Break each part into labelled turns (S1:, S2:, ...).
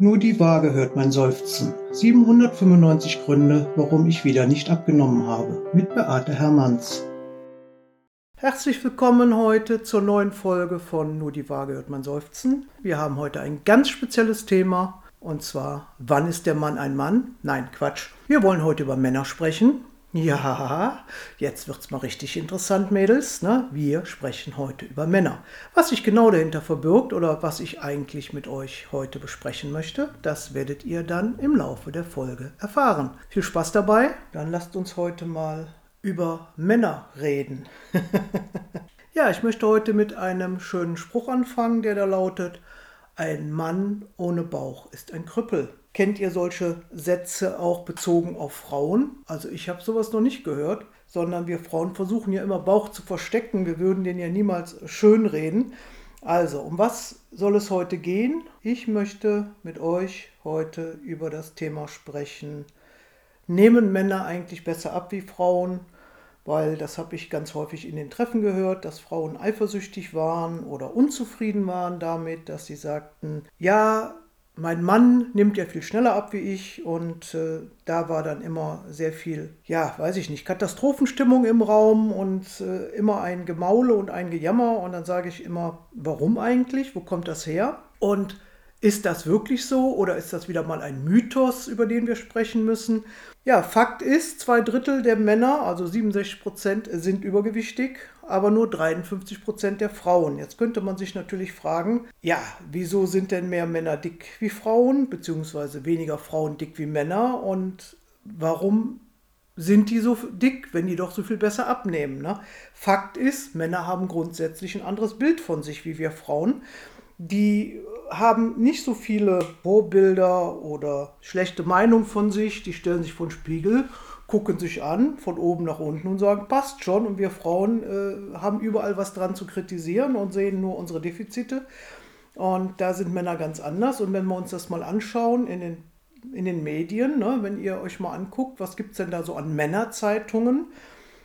S1: Nur die Waage hört mein Seufzen. 795 Gründe, warum ich wieder nicht abgenommen habe. Mit Beate Hermanns. Herzlich willkommen heute zur neuen Folge von Nur die Waage hört mein Seufzen. Wir haben heute ein ganz spezielles Thema. Und zwar, wann ist der Mann ein Mann? Nein, Quatsch. Wir wollen heute über Männer sprechen. Ja, jetzt wird's mal richtig interessant, Mädels. Ne? Wir sprechen heute über Männer. Was sich genau dahinter verbirgt oder was ich eigentlich mit euch heute besprechen möchte, das werdet ihr dann im Laufe der Folge erfahren. Viel Spaß dabei. Dann lasst uns heute mal über Männer reden. ja, ich möchte heute mit einem schönen Spruch anfangen, der da lautet, ein Mann ohne Bauch ist ein Krüppel. Kennt ihr solche Sätze auch bezogen auf Frauen? Also ich habe sowas noch nicht gehört, sondern wir Frauen versuchen ja immer Bauch zu verstecken. Wir würden den ja niemals schönreden. Also, um was soll es heute gehen? Ich möchte mit euch heute über das Thema sprechen. Nehmen Männer eigentlich besser ab wie Frauen? Weil das habe ich ganz häufig in den Treffen gehört, dass Frauen eifersüchtig waren oder unzufrieden waren damit, dass sie sagten, ja, mein Mann nimmt ja viel schneller ab wie ich und äh, da war dann immer sehr viel, ja, weiß ich nicht, Katastrophenstimmung im Raum und äh, immer ein Gemaule und ein Gejammer und dann sage ich immer, warum eigentlich? Wo kommt das her? Und ist das wirklich so oder ist das wieder mal ein Mythos, über den wir sprechen müssen? Ja, Fakt ist, zwei Drittel der Männer, also 67 Prozent, sind übergewichtig, aber nur 53 Prozent der Frauen. Jetzt könnte man sich natürlich fragen, ja, wieso sind denn mehr Männer dick wie Frauen, beziehungsweise weniger Frauen dick wie Männer und warum sind die so dick, wenn die doch so viel besser abnehmen? Ne? Fakt ist, Männer haben grundsätzlich ein anderes Bild von sich wie wir Frauen. Die haben nicht so viele Vorbilder oder schlechte Meinung von sich. Die stellen sich vor den Spiegel, gucken sich an, von oben nach unten und sagen, passt schon. Und wir Frauen äh, haben überall was dran zu kritisieren und sehen nur unsere Defizite. Und da sind Männer ganz anders. Und wenn wir uns das mal anschauen in den, in den Medien, ne, wenn ihr euch mal anguckt, was gibt es denn da so an Männerzeitungen?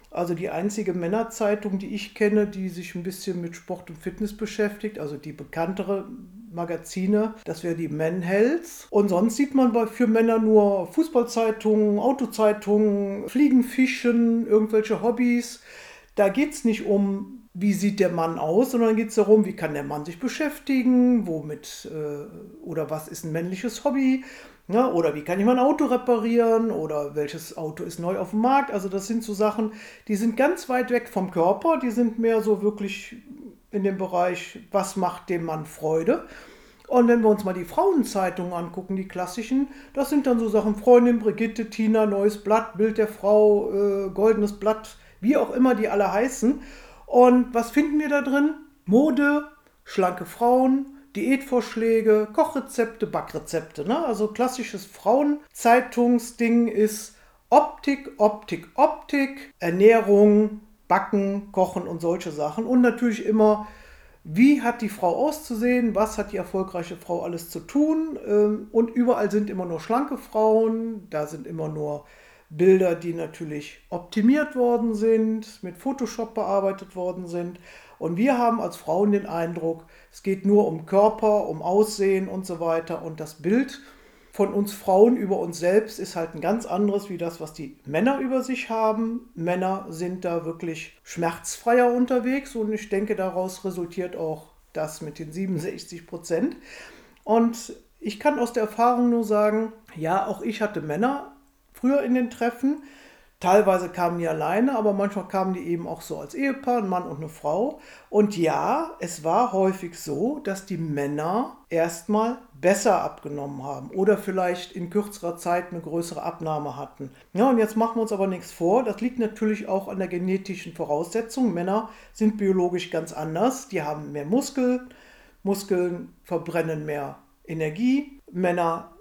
S1: Also die einzige Männerzeitung, die ich kenne, die sich ein bisschen mit Sport und Fitness beschäftigt, also die bekanntere Magazine, das wäre die Men Health. Und sonst sieht man für Männer nur Fußballzeitungen, Autozeitungen, Fliegen, Fischen, irgendwelche Hobbys. Da geht es nicht um, wie sieht der Mann aus, sondern geht es darum, wie kann der Mann sich beschäftigen, womit äh, oder was ist ein männliches Hobby. Ja, oder wie kann ich mein Auto reparieren oder welches Auto ist neu auf dem Markt. Also das sind so Sachen, die sind ganz weit weg vom Körper, die sind mehr so wirklich in dem Bereich, was macht dem Mann Freude. Und wenn wir uns mal die Frauenzeitungen angucken, die klassischen, das sind dann so Sachen Freundin, Brigitte, Tina, Neues Blatt, Bild der Frau, äh, Goldenes Blatt, wie auch immer die alle heißen. Und was finden wir da drin? Mode, schlanke Frauen, Diätvorschläge, Kochrezepte, Backrezepte. Ne? Also klassisches Frauenzeitungsding ist Optik, Optik, Optik, Ernährung, Backen, Kochen und solche Sachen. Und natürlich immer, wie hat die Frau auszusehen, was hat die erfolgreiche Frau alles zu tun. Ähm, und überall sind immer nur schlanke Frauen, da sind immer nur Bilder, die natürlich optimiert worden sind, mit Photoshop bearbeitet worden sind. Und wir haben als Frauen den Eindruck, es geht nur um Körper, um Aussehen und so weiter. Und das Bild von uns Frauen über uns selbst ist halt ein ganz anderes wie das, was die Männer über sich haben. Männer sind da wirklich schmerzfreier unterwegs und ich denke, daraus resultiert auch das mit den 67 Prozent. Und ich kann aus der Erfahrung nur sagen, ja, auch ich hatte Männer früher in den Treffen. Teilweise kamen die alleine, aber manchmal kamen die eben auch so als Ehepaar, ein Mann und eine Frau. Und ja, es war häufig so, dass die Männer erstmal besser abgenommen haben oder vielleicht in kürzerer Zeit eine größere Abnahme hatten. Ja, und jetzt machen wir uns aber nichts vor. Das liegt natürlich auch an der genetischen Voraussetzung. Männer sind biologisch ganz anders. Die haben mehr Muskeln. Muskeln verbrennen mehr Energie. Männer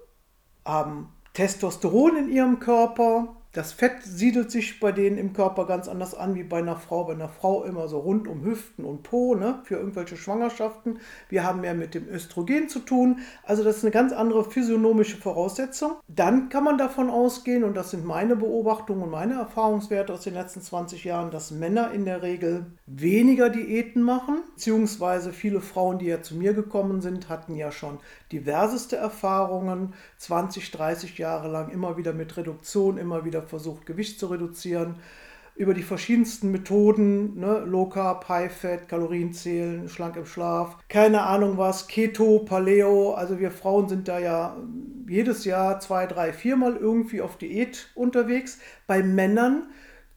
S1: haben Testosteron in ihrem Körper. Das Fett siedelt sich bei denen im Körper ganz anders an wie bei einer Frau. Bei einer Frau immer so rund um Hüften und Po ne, für irgendwelche Schwangerschaften. Wir haben mehr mit dem Östrogen zu tun. Also das ist eine ganz andere physiognomische Voraussetzung. Dann kann man davon ausgehen, und das sind meine Beobachtungen und meine Erfahrungswerte aus den letzten 20 Jahren, dass Männer in der Regel weniger Diäten machen. Beziehungsweise viele Frauen, die ja zu mir gekommen sind, hatten ja schon diverseste Erfahrungen. 20, 30 Jahre lang immer wieder mit Reduktion, immer wieder versucht, Gewicht zu reduzieren. Über die verschiedensten Methoden, ne, Low Carb, High Fat, Kalorien zählen, schlank im Schlaf, keine Ahnung was, Keto, Paleo. Also wir Frauen sind da ja jedes Jahr zwei, drei, viermal irgendwie auf Diät unterwegs. Bei Männern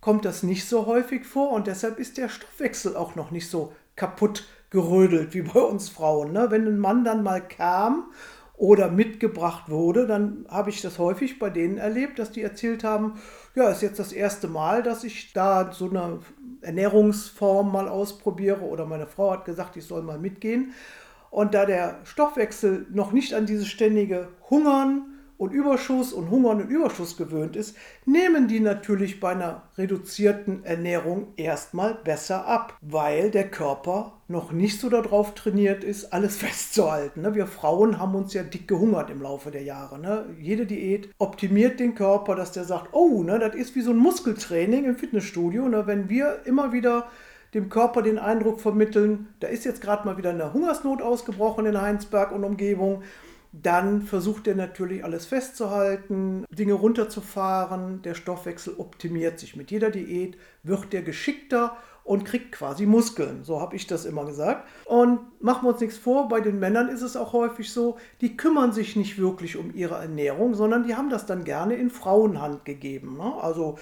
S1: kommt das nicht so häufig vor und deshalb ist der Stoffwechsel auch noch nicht so kaputt gerödelt wie bei uns Frauen. Ne? Wenn ein Mann dann mal kam oder mitgebracht wurde, dann habe ich das häufig bei denen erlebt, dass die erzählt haben, ja, ist jetzt das erste Mal, dass ich da so eine Ernährungsform mal ausprobiere oder meine Frau hat gesagt, ich soll mal mitgehen. Und da der Stoffwechsel noch nicht an dieses ständige Hungern, und Überschuss und Hunger und Überschuss gewöhnt ist, nehmen die natürlich bei einer reduzierten Ernährung erstmal besser ab, weil der Körper noch nicht so darauf trainiert ist, alles festzuhalten. Ne? Wir Frauen haben uns ja dick gehungert im Laufe der Jahre. Ne? Jede Diät optimiert den Körper, dass der sagt, oh, ne, das ist wie so ein Muskeltraining im Fitnessstudio. Wenn wir immer wieder dem Körper den Eindruck vermitteln, da ist jetzt gerade mal wieder eine Hungersnot ausgebrochen in Heinsberg und Umgebung dann versucht er natürlich alles festzuhalten, Dinge runterzufahren. Der Stoffwechsel optimiert sich. Mit jeder Diät wird er geschickter und kriegt quasi Muskeln. So habe ich das immer gesagt. Und machen wir uns nichts vor, bei den Männern ist es auch häufig so, die kümmern sich nicht wirklich um ihre Ernährung, sondern die haben das dann gerne in Frauenhand gegeben. Ne? Also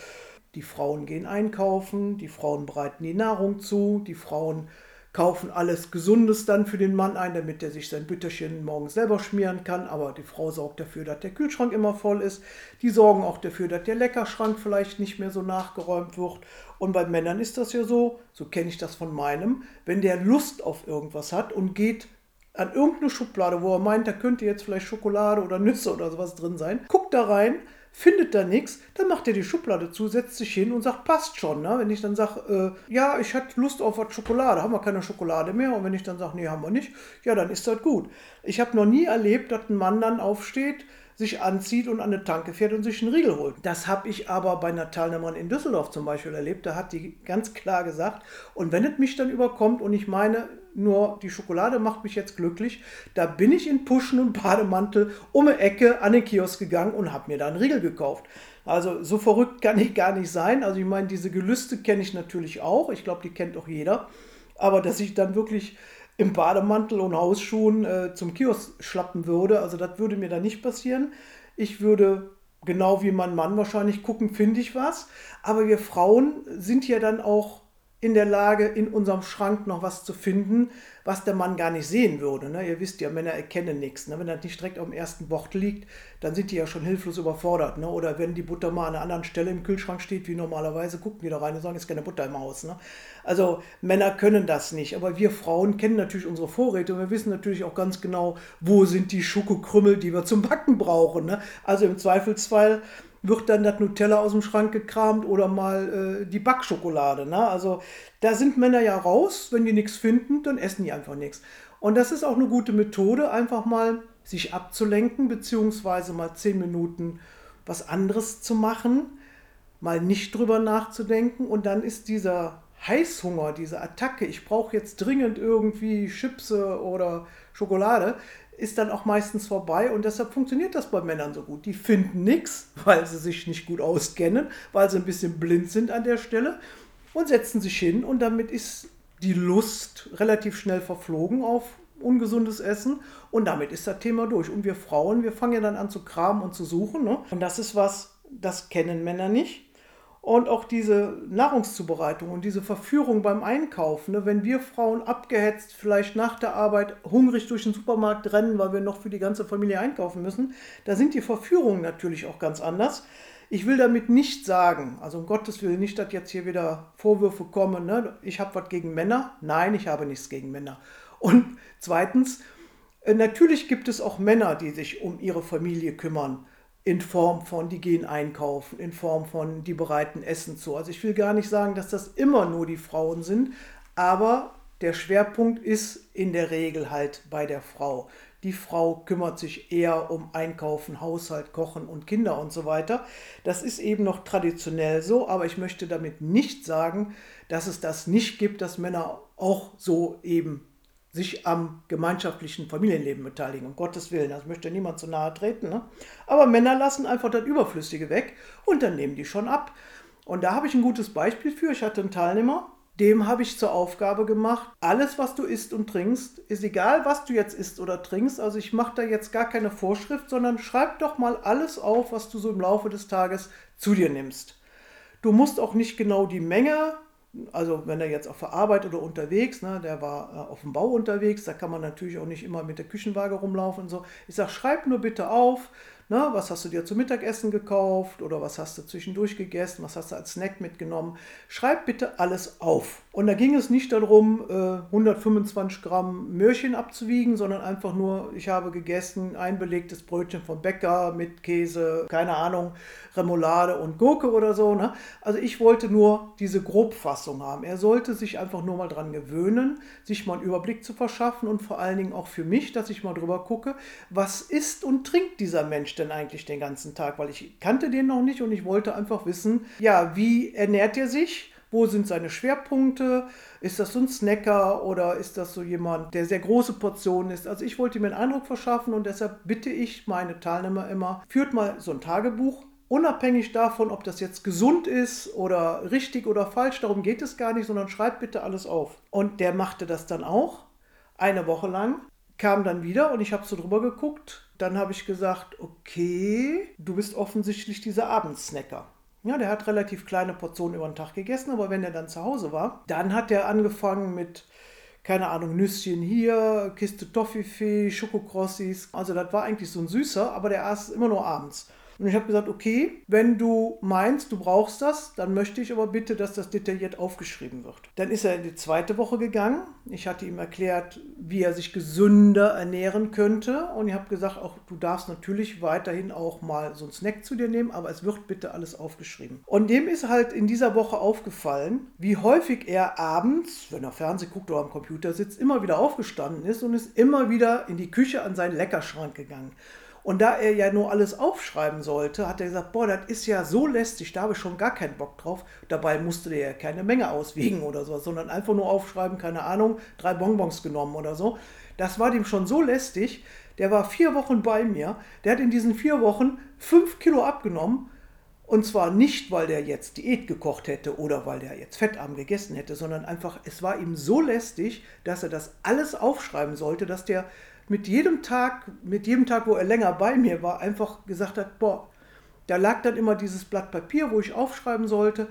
S1: die Frauen gehen einkaufen, die Frauen bereiten die Nahrung zu, die Frauen kaufen alles Gesundes dann für den Mann ein, damit er sich sein Bütterchen morgens selber schmieren kann. Aber die Frau sorgt dafür, dass der Kühlschrank immer voll ist. Die sorgen auch dafür, dass der Leckerschrank vielleicht nicht mehr so nachgeräumt wird. Und bei Männern ist das ja so, so kenne ich das von meinem, wenn der Lust auf irgendwas hat und geht an irgendeine Schublade, wo er meint, da könnte jetzt vielleicht Schokolade oder Nüsse oder sowas drin sein, guckt da rein, findet da nichts, dann macht er die Schublade zu, setzt sich hin und sagt, passt schon. Ne? Wenn ich dann sage, äh, ja, ich hatte Lust auf was Schokolade, haben wir keine Schokolade mehr. Und wenn ich dann sage, nee, haben wir nicht, ja, dann ist das gut. Ich habe noch nie erlebt, dass ein Mann dann aufsteht, sich anzieht und an eine Tanke fährt und sich einen Riegel holt. Das habe ich aber bei einer Teilnehmerin in Düsseldorf zum Beispiel erlebt. Da hat die ganz klar gesagt, und wenn es mich dann überkommt und ich meine, nur die Schokolade macht mich jetzt glücklich, da bin ich in Puschen und Bademantel um eine Ecke an den Kiosk gegangen und habe mir da einen Riegel gekauft. Also so verrückt kann ich gar nicht sein. Also ich meine, diese Gelüste kenne ich natürlich auch. Ich glaube, die kennt auch jeder. Aber dass ich dann wirklich im Bademantel und Hausschuhen äh, zum Kiosk schlappen würde. Also das würde mir da nicht passieren. Ich würde genau wie mein Mann wahrscheinlich gucken, finde ich was. Aber wir Frauen sind ja dann auch in der Lage, in unserem Schrank noch was zu finden, was der Mann gar nicht sehen würde. Ne? Ihr wisst ja, Männer erkennen nichts. Ne? Wenn das nicht direkt auf dem ersten Bord liegt, dann sind die ja schon hilflos überfordert. Ne? Oder wenn die Butter mal an einer anderen Stelle im Kühlschrank steht, wie normalerweise, gucken die da rein und sagen, ist keine Butter im Haus. Ne? Also Männer können das nicht. Aber wir Frauen kennen natürlich unsere Vorräte und wir wissen natürlich auch ganz genau, wo sind die Schokokrümmel, die wir zum Backen brauchen. Ne? Also im Zweifelsfall wird dann das Nutella aus dem Schrank gekramt oder mal äh, die Backschokolade. Ne? Also da sind Männer ja raus, wenn die nichts finden, dann essen die einfach nichts. Und das ist auch eine gute Methode, einfach mal sich abzulenken, beziehungsweise mal zehn Minuten was anderes zu machen, mal nicht drüber nachzudenken und dann ist dieser Heißhunger, diese Attacke, ich brauche jetzt dringend irgendwie Chipse oder Schokolade, ist dann auch meistens vorbei und deshalb funktioniert das bei Männern so gut. Die finden nichts, weil sie sich nicht gut auskennen, weil sie ein bisschen blind sind an der Stelle und setzen sich hin und damit ist die Lust relativ schnell verflogen auf ungesundes Essen und damit ist das Thema durch. Und wir Frauen, wir fangen ja dann an zu kramen und zu suchen ne? und das ist was, das kennen Männer nicht. Und auch diese Nahrungszubereitung und diese Verführung beim Einkaufen, ne, wenn wir Frauen abgehetzt vielleicht nach der Arbeit hungrig durch den Supermarkt rennen, weil wir noch für die ganze Familie einkaufen müssen, da sind die Verführungen natürlich auch ganz anders. Ich will damit nicht sagen, also um Gottes Willen nicht, dass jetzt hier wieder Vorwürfe kommen, ne, ich habe was gegen Männer. Nein, ich habe nichts gegen Männer. Und zweitens, äh, natürlich gibt es auch Männer, die sich um ihre Familie kümmern in Form von, die gehen einkaufen, in Form von, die bereiten Essen zu. Also ich will gar nicht sagen, dass das immer nur die Frauen sind, aber der Schwerpunkt ist in der Regel halt bei der Frau. Die Frau kümmert sich eher um Einkaufen, Haushalt, Kochen und Kinder und so weiter. Das ist eben noch traditionell so, aber ich möchte damit nicht sagen, dass es das nicht gibt, dass Männer auch so eben sich am gemeinschaftlichen Familienleben beteiligen. Um Gottes Willen, das möchte niemand zu nahe treten. Ne? Aber Männer lassen einfach das Überflüssige weg und dann nehmen die schon ab. Und da habe ich ein gutes Beispiel für. Ich hatte einen Teilnehmer, dem habe ich zur Aufgabe gemacht, alles, was du isst und trinkst, ist egal, was du jetzt isst oder trinkst. Also ich mache da jetzt gar keine Vorschrift, sondern schreib doch mal alles auf, was du so im Laufe des Tages zu dir nimmst. Du musst auch nicht genau die Menge also wenn er jetzt auf der Arbeit oder unterwegs, ne, der war äh, auf dem Bau unterwegs, da kann man natürlich auch nicht immer mit der Küchenwaage rumlaufen und so. Ich sage, schreib nur bitte auf, Ne, was hast du dir zum Mittagessen gekauft oder was hast du zwischendurch gegessen, was hast du als Snack mitgenommen? Schreib bitte alles auf. Und da ging es nicht darum, 125 äh, Gramm Möhrchen abzuwiegen, sondern einfach nur, ich habe gegessen ein belegtes Brötchen vom Bäcker mit Käse, keine Ahnung, Remoulade und Gurke oder so. Ne? Also ich wollte nur diese Grobfassung haben. Er sollte sich einfach nur mal dran gewöhnen, sich mal einen Überblick zu verschaffen und vor allen Dingen auch für mich, dass ich mal drüber gucke, was isst und trinkt dieser Mensch denn eigentlich den ganzen Tag? Weil ich kannte den noch nicht und ich wollte einfach wissen, ja, wie ernährt er sich? Wo sind seine Schwerpunkte? Ist das so ein Snacker oder ist das so jemand, der sehr große Portionen isst? Also ich wollte mir einen Eindruck verschaffen und deshalb bitte ich meine Teilnehmer immer, führt mal so ein Tagebuch unabhängig davon, ob das jetzt gesund ist oder richtig oder falsch, darum geht es gar nicht, sondern schreibt bitte alles auf. Und der machte das dann auch eine Woche lang, kam dann wieder und ich habe so drüber geguckt dann habe ich gesagt, okay, du bist offensichtlich dieser Abendsnacker. Ja, der hat relativ kleine Portionen über den Tag gegessen, aber wenn er dann zu Hause war, dann hat er angefangen mit, keine Ahnung, Nüsschen hier, Kiste Toffifee, Schokokrossis. Also das war eigentlich so ein süßer, aber der aß immer nur abends. Und ich habe gesagt, okay, wenn du meinst, du brauchst das, dann möchte ich aber bitte, dass das detailliert aufgeschrieben wird. Dann ist er in die zweite Woche gegangen. Ich hatte ihm erklärt, wie er sich gesünder ernähren könnte. Und ich habe gesagt, auch du darfst natürlich weiterhin auch mal so einen Snack zu dir nehmen, aber es wird bitte alles aufgeschrieben. Und dem ist halt in dieser Woche aufgefallen, wie häufig er abends, wenn er Fernsehen guckt oder am Computer sitzt, immer wieder aufgestanden ist und ist immer wieder in die Küche an seinen Leckerschrank gegangen. Und da er ja nur alles aufschreiben sollte, hat er gesagt, boah, das ist ja so lästig, da habe ich schon gar keinen Bock drauf. Dabei musste der ja keine Menge auswiegen oder so, sondern einfach nur aufschreiben, keine Ahnung, drei Bonbons genommen oder so. Das war dem schon so lästig. Der war vier Wochen bei mir. Der hat in diesen vier Wochen fünf Kilo abgenommen. Und zwar nicht, weil der jetzt Diät gekocht hätte oder weil der jetzt fettarm gegessen hätte, sondern einfach, es war ihm so lästig, dass er das alles aufschreiben sollte, dass der mit jedem Tag, mit jedem Tag, wo er länger bei mir war, einfach gesagt hat, boah, da lag dann immer dieses Blatt Papier, wo ich aufschreiben sollte.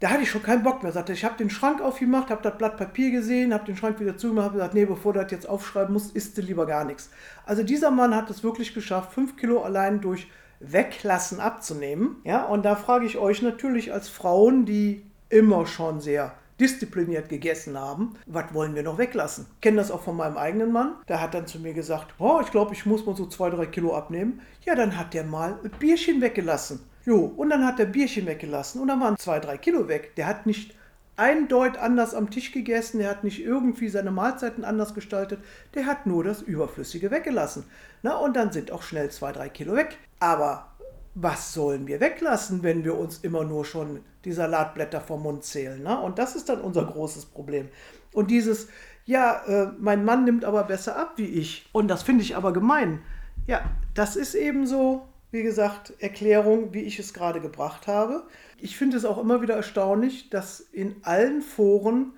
S1: Da hatte ich schon keinen Bock mehr. Sagte, ich habe den Schrank aufgemacht, habe das Blatt Papier gesehen, habe den Schrank wieder zugemacht, habe gesagt, nee, bevor du das jetzt aufschreiben musst, isst du lieber gar nichts. Also dieser Mann hat es wirklich geschafft, fünf Kilo allein durch Weglassen abzunehmen. Ja, und da frage ich euch natürlich als Frauen, die immer schon sehr diszipliniert gegessen haben, was wollen wir noch weglassen? Ich kenne das auch von meinem eigenen Mann. Der hat dann zu mir gesagt, oh, ich glaube, ich muss mal so zwei, drei Kilo abnehmen. Ja, dann hat der mal ein Bierchen weggelassen. Jo, und dann hat der Bierchen weggelassen und dann waren zwei, drei Kilo weg. Der hat nicht eindeutig anders am Tisch gegessen, der hat nicht irgendwie seine Mahlzeiten anders gestaltet, der hat nur das Überflüssige weggelassen. Na, und dann sind auch schnell zwei, drei Kilo weg. Aber was sollen wir weglassen, wenn wir uns immer nur schon die Salatblätter vom Mund zählen? Ne? Und das ist dann unser großes Problem. Und dieses, ja, äh, mein Mann nimmt aber besser ab wie ich. Und das finde ich aber gemein. Ja, das ist eben so, wie gesagt, Erklärung, wie ich es gerade gebracht habe. Ich finde es auch immer wieder erstaunlich, dass in allen Foren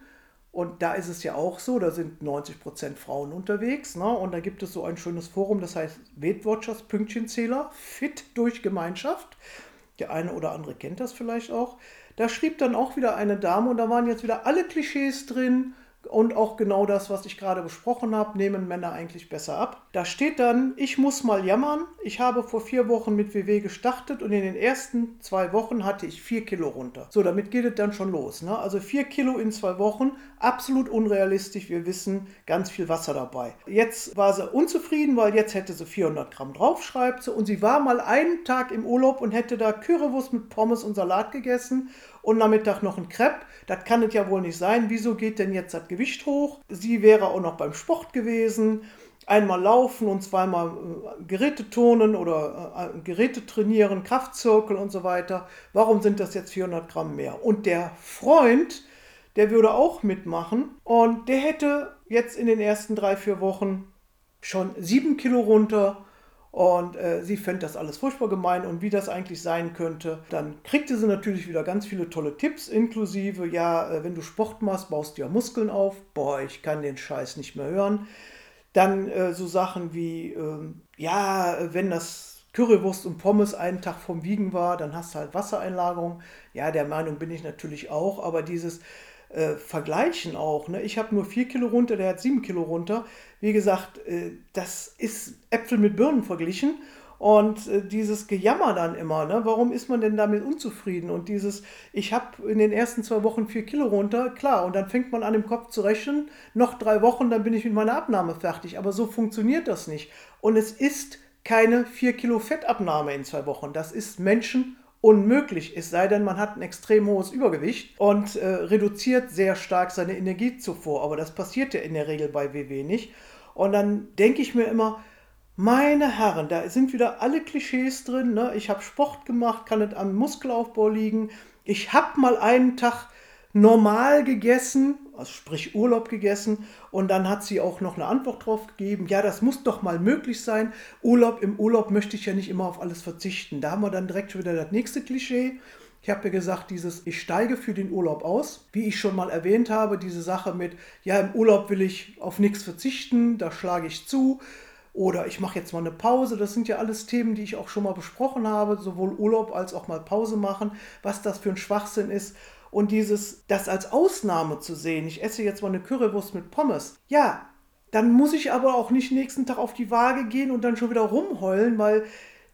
S1: und da ist es ja auch so, da sind 90 Prozent Frauen unterwegs. Ne? Und da gibt es so ein schönes Forum, das heißt Weight Watchers Pünktchenzähler, fit durch Gemeinschaft. Der eine oder andere kennt das vielleicht auch. Da schrieb dann auch wieder eine Dame und da waren jetzt wieder alle Klischees drin. Und auch genau das, was ich gerade besprochen habe, nehmen Männer eigentlich besser ab. Da steht dann, ich muss mal jammern. Ich habe vor vier Wochen mit WW gestartet und in den ersten zwei Wochen hatte ich vier Kilo runter. So, damit geht es dann schon los. Ne? Also vier Kilo in zwei Wochen, absolut unrealistisch. Wir wissen, ganz viel Wasser dabei. Jetzt war sie unzufrieden, weil jetzt hätte sie 400 Gramm drauf, schreibt sie. Und sie war mal einen Tag im Urlaub und hätte da Currywurst mit Pommes und Salat gegessen und Nachmittag noch ein Crepe. Das kann es ja wohl nicht sein. Wieso geht denn jetzt das Gewicht hoch? Sie wäre auch noch beim Sport gewesen. Einmal laufen und zweimal äh, Geräte turnen oder äh, Geräte trainieren, Kraftzirkel und so weiter. Warum sind das jetzt 400 Gramm mehr? Und der Freund, der würde auch mitmachen und der hätte jetzt in den ersten drei, vier Wochen schon sieben Kilo runter und äh, sie fände das alles furchtbar gemein und wie das eigentlich sein könnte. Dann kriegte sie natürlich wieder ganz viele tolle Tipps, inklusive, ja, äh, wenn du Sport machst, baust du ja Muskeln auf. Boah, ich kann den Scheiß nicht mehr hören. Dann äh, so Sachen wie, ähm, ja, wenn das Currywurst und Pommes einen Tag vom Wiegen war, dann hast du halt Wassereinlagerung. Ja, der Meinung bin ich natürlich auch, aber dieses äh, Vergleichen auch. Ne? Ich habe nur 4 Kilo runter, der hat 7 Kilo runter. Wie gesagt, äh, das ist Äpfel mit Birnen verglichen. Und äh, dieses Gejammer dann immer, ne? warum ist man denn damit unzufrieden? Und dieses, ich habe in den ersten zwei Wochen vier Kilo runter, klar, und dann fängt man an im Kopf zu rechnen, noch drei Wochen, dann bin ich mit meiner Abnahme fertig. Aber so funktioniert das nicht. Und es ist keine vier Kilo Fettabnahme in zwei Wochen. Das ist Menschen unmöglich, es sei denn, man hat ein extrem hohes Übergewicht und äh, reduziert sehr stark seine Energiezufuhr. Aber das passiert ja in der Regel bei WW nicht. Und dann denke ich mir immer, meine Herren, da sind wieder alle Klischees drin. Ne? Ich habe Sport gemacht, kann es am Muskelaufbau liegen. Ich habe mal einen Tag normal gegessen, also sprich Urlaub gegessen. Und dann hat sie auch noch eine Antwort drauf gegeben, ja, das muss doch mal möglich sein. Urlaub, im Urlaub möchte ich ja nicht immer auf alles verzichten. Da haben wir dann direkt schon wieder das nächste Klischee. Ich habe ja gesagt, dieses ich steige für den Urlaub aus. Wie ich schon mal erwähnt habe, diese Sache mit, ja, im Urlaub will ich auf nichts verzichten, da schlage ich zu. Oder ich mache jetzt mal eine Pause. Das sind ja alles Themen, die ich auch schon mal besprochen habe, sowohl Urlaub als auch mal Pause machen, was das für ein Schwachsinn ist. Und dieses, das als Ausnahme zu sehen, ich esse jetzt mal eine Currywurst mit Pommes, ja, dann muss ich aber auch nicht nächsten Tag auf die Waage gehen und dann schon wieder rumheulen, weil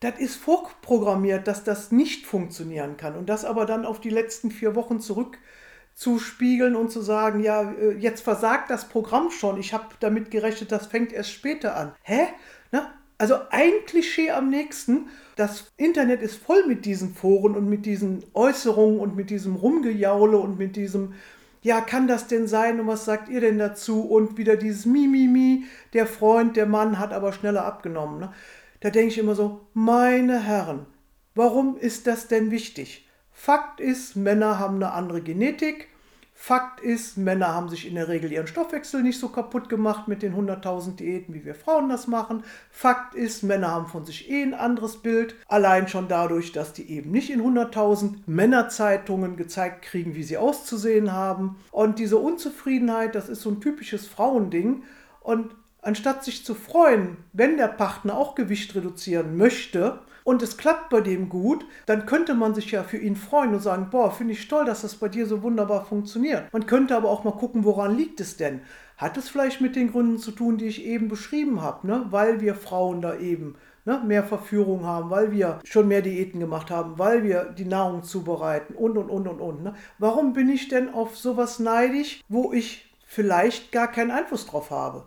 S1: das ist vorprogrammiert, dass das nicht funktionieren kann. Und das aber dann auf die letzten vier Wochen zurückzuspiegeln und zu sagen, ja, äh, jetzt versagt das Programm schon, ich habe damit gerechnet, das fängt erst später an. Hä? Na, also ein Klischee am nächsten. Das Internet ist voll mit diesen Foren und mit diesen Äußerungen und mit diesem Rumgejaule und mit diesem, ja, kann das denn sein und was sagt ihr denn dazu? Und wieder dieses Mimimi, der Freund, der Mann hat aber schneller abgenommen. Ne? Da denke ich immer so, meine Herren, warum ist das denn wichtig? Fakt ist, Männer haben eine andere Genetik Fakt ist, Männer haben sich in der Regel ihren Stoffwechsel nicht so kaputt gemacht mit den 100.000 Diäten, wie wir Frauen das machen. Fakt ist, Männer haben von sich eh ein anderes Bild. Allein schon dadurch, dass die eben nicht in 100.000 Männerzeitungen gezeigt kriegen, wie sie auszusehen haben. Und diese Unzufriedenheit, das ist so ein typisches Frauending. Und anstatt sich zu freuen, wenn der Partner auch Gewicht reduzieren möchte, und es klappt bei dem gut, dann könnte man sich ja für ihn freuen und sagen, boah, finde ich toll, dass das bei dir so wunderbar funktioniert. Man könnte aber auch mal gucken, woran liegt es denn? Hat es vielleicht mit den Gründen zu tun, die ich eben beschrieben habe, ne? weil wir Frauen da eben ne, mehr Verführung haben, weil wir schon mehr Diäten gemacht haben, weil wir die Nahrung zubereiten und und und und und. Ne? Warum bin ich denn auf sowas neidisch, wo ich vielleicht gar keinen Einfluss drauf habe?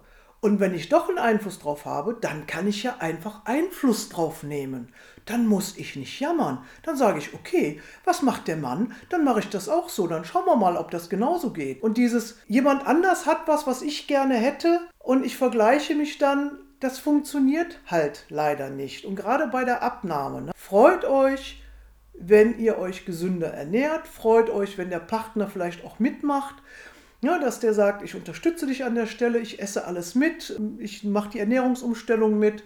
S1: Und wenn ich doch einen Einfluss drauf habe, dann kann ich ja einfach Einfluss drauf nehmen. Dann muss ich nicht jammern. Dann sage ich, okay, was macht der Mann? Dann mache ich das auch so. Dann schauen wir mal, ob das genauso geht. Und dieses, jemand anders hat was, was ich gerne hätte und ich vergleiche mich dann, das funktioniert halt leider nicht. Und gerade bei der Abnahme. Ne? Freut euch, wenn ihr euch gesünder ernährt. Freut euch, wenn der Partner vielleicht auch mitmacht. Ja, dass der sagt, ich unterstütze dich an der Stelle, ich esse alles mit, ich mache die Ernährungsumstellung mit,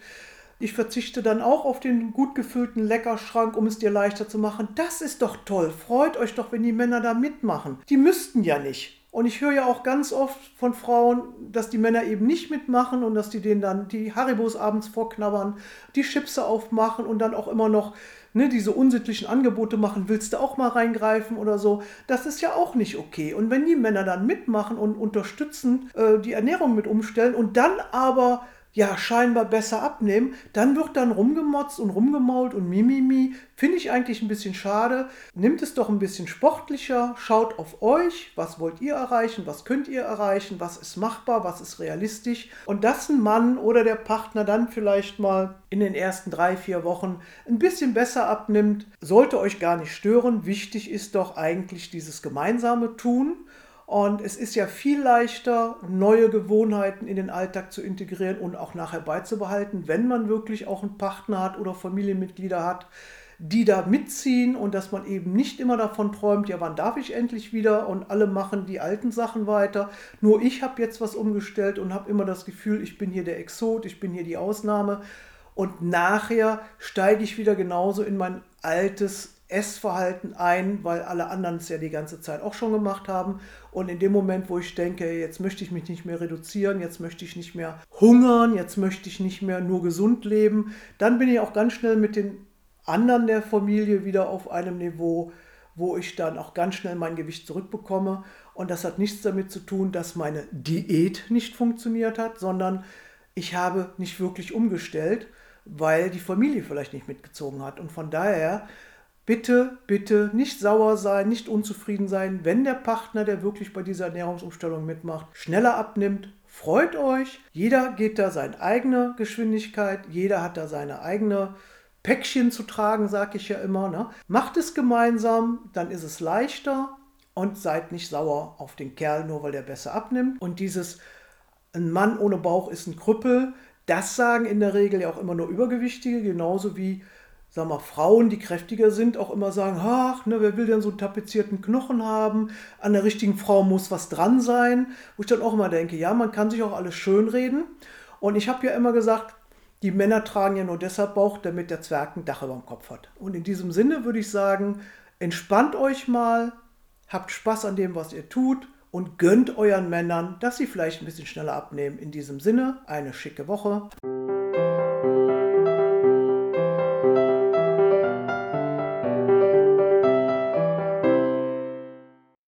S1: ich verzichte dann auch auf den gut gefüllten Leckerschrank, um es dir leichter zu machen. Das ist doch toll. Freut euch doch, wenn die Männer da mitmachen. Die müssten ja nicht. Und ich höre ja auch ganz oft von Frauen, dass die Männer eben nicht mitmachen und dass die denen dann die Haribos abends vorknabbern, die Chipse aufmachen und dann auch immer noch ne, diese unsittlichen Angebote machen, willst du auch mal reingreifen oder so. Das ist ja auch nicht okay. Und wenn die Männer dann mitmachen und unterstützen, äh, die Ernährung mit umstellen und dann aber ja scheinbar besser abnehmen, dann wird dann rumgemotzt und rumgemault und mimimi. Finde ich eigentlich ein bisschen schade. Nimmt es doch ein bisschen sportlicher, schaut auf euch, was wollt ihr erreichen, was könnt ihr erreichen, was ist machbar, was ist realistisch. Und dass ein Mann oder der Partner dann vielleicht mal in den ersten drei, vier Wochen ein bisschen besser abnimmt, sollte euch gar nicht stören. Wichtig ist doch eigentlich dieses gemeinsame Tun. Und es ist ja viel leichter, neue Gewohnheiten in den Alltag zu integrieren und auch nachher beizubehalten, wenn man wirklich auch einen Partner hat oder Familienmitglieder hat, die da mitziehen und dass man eben nicht immer davon träumt, ja, wann darf ich endlich wieder und alle machen die alten Sachen weiter. Nur ich habe jetzt was umgestellt und habe immer das Gefühl, ich bin hier der Exot, ich bin hier die Ausnahme. Und nachher steige ich wieder genauso in mein altes Essverhalten ein, weil alle anderen es ja die ganze Zeit auch schon gemacht haben. Und in dem Moment, wo ich denke, jetzt möchte ich mich nicht mehr reduzieren, jetzt möchte ich nicht mehr hungern, jetzt möchte ich nicht mehr nur gesund leben, dann bin ich auch ganz schnell mit den anderen der Familie wieder auf einem Niveau, wo ich dann auch ganz schnell mein Gewicht zurückbekomme. Und das hat nichts damit zu tun, dass meine Diät nicht funktioniert hat, sondern ich habe nicht wirklich umgestellt, weil die Familie vielleicht nicht mitgezogen hat. Und von daher bitte, bitte nicht sauer sein, nicht unzufrieden sein, wenn der Partner, der wirklich bei dieser Ernährungsumstellung mitmacht, schneller abnimmt. Freut euch, jeder geht da seine eigene Geschwindigkeit, jeder hat da seine eigene Päckchen zu tragen, sage ich ja immer. Ne? Macht es gemeinsam, dann ist es leichter und seid nicht sauer auf den Kerl, nur weil der besser abnimmt. Und dieses ein Mann ohne Bauch ist ein Krüppel, das sagen in der Regel ja auch immer nur Übergewichtige, genauso wie sag mal, Frauen, die kräftiger sind, auch immer sagen, ach, ne, wer will denn so einen tapezierten Knochen haben? An der richtigen Frau muss was dran sein. Wo ich dann auch immer denke, ja, man kann sich auch alles schönreden. Und ich habe ja immer gesagt, die Männer tragen ja nur deshalb Bauch, damit der Zwerg ein Dach über dem Kopf hat. Und in diesem Sinne würde ich sagen, entspannt euch mal, habt Spaß an dem, was ihr tut und gönnt euren Männern, dass sie vielleicht ein bisschen schneller abnehmen. In diesem Sinne, eine schicke Woche.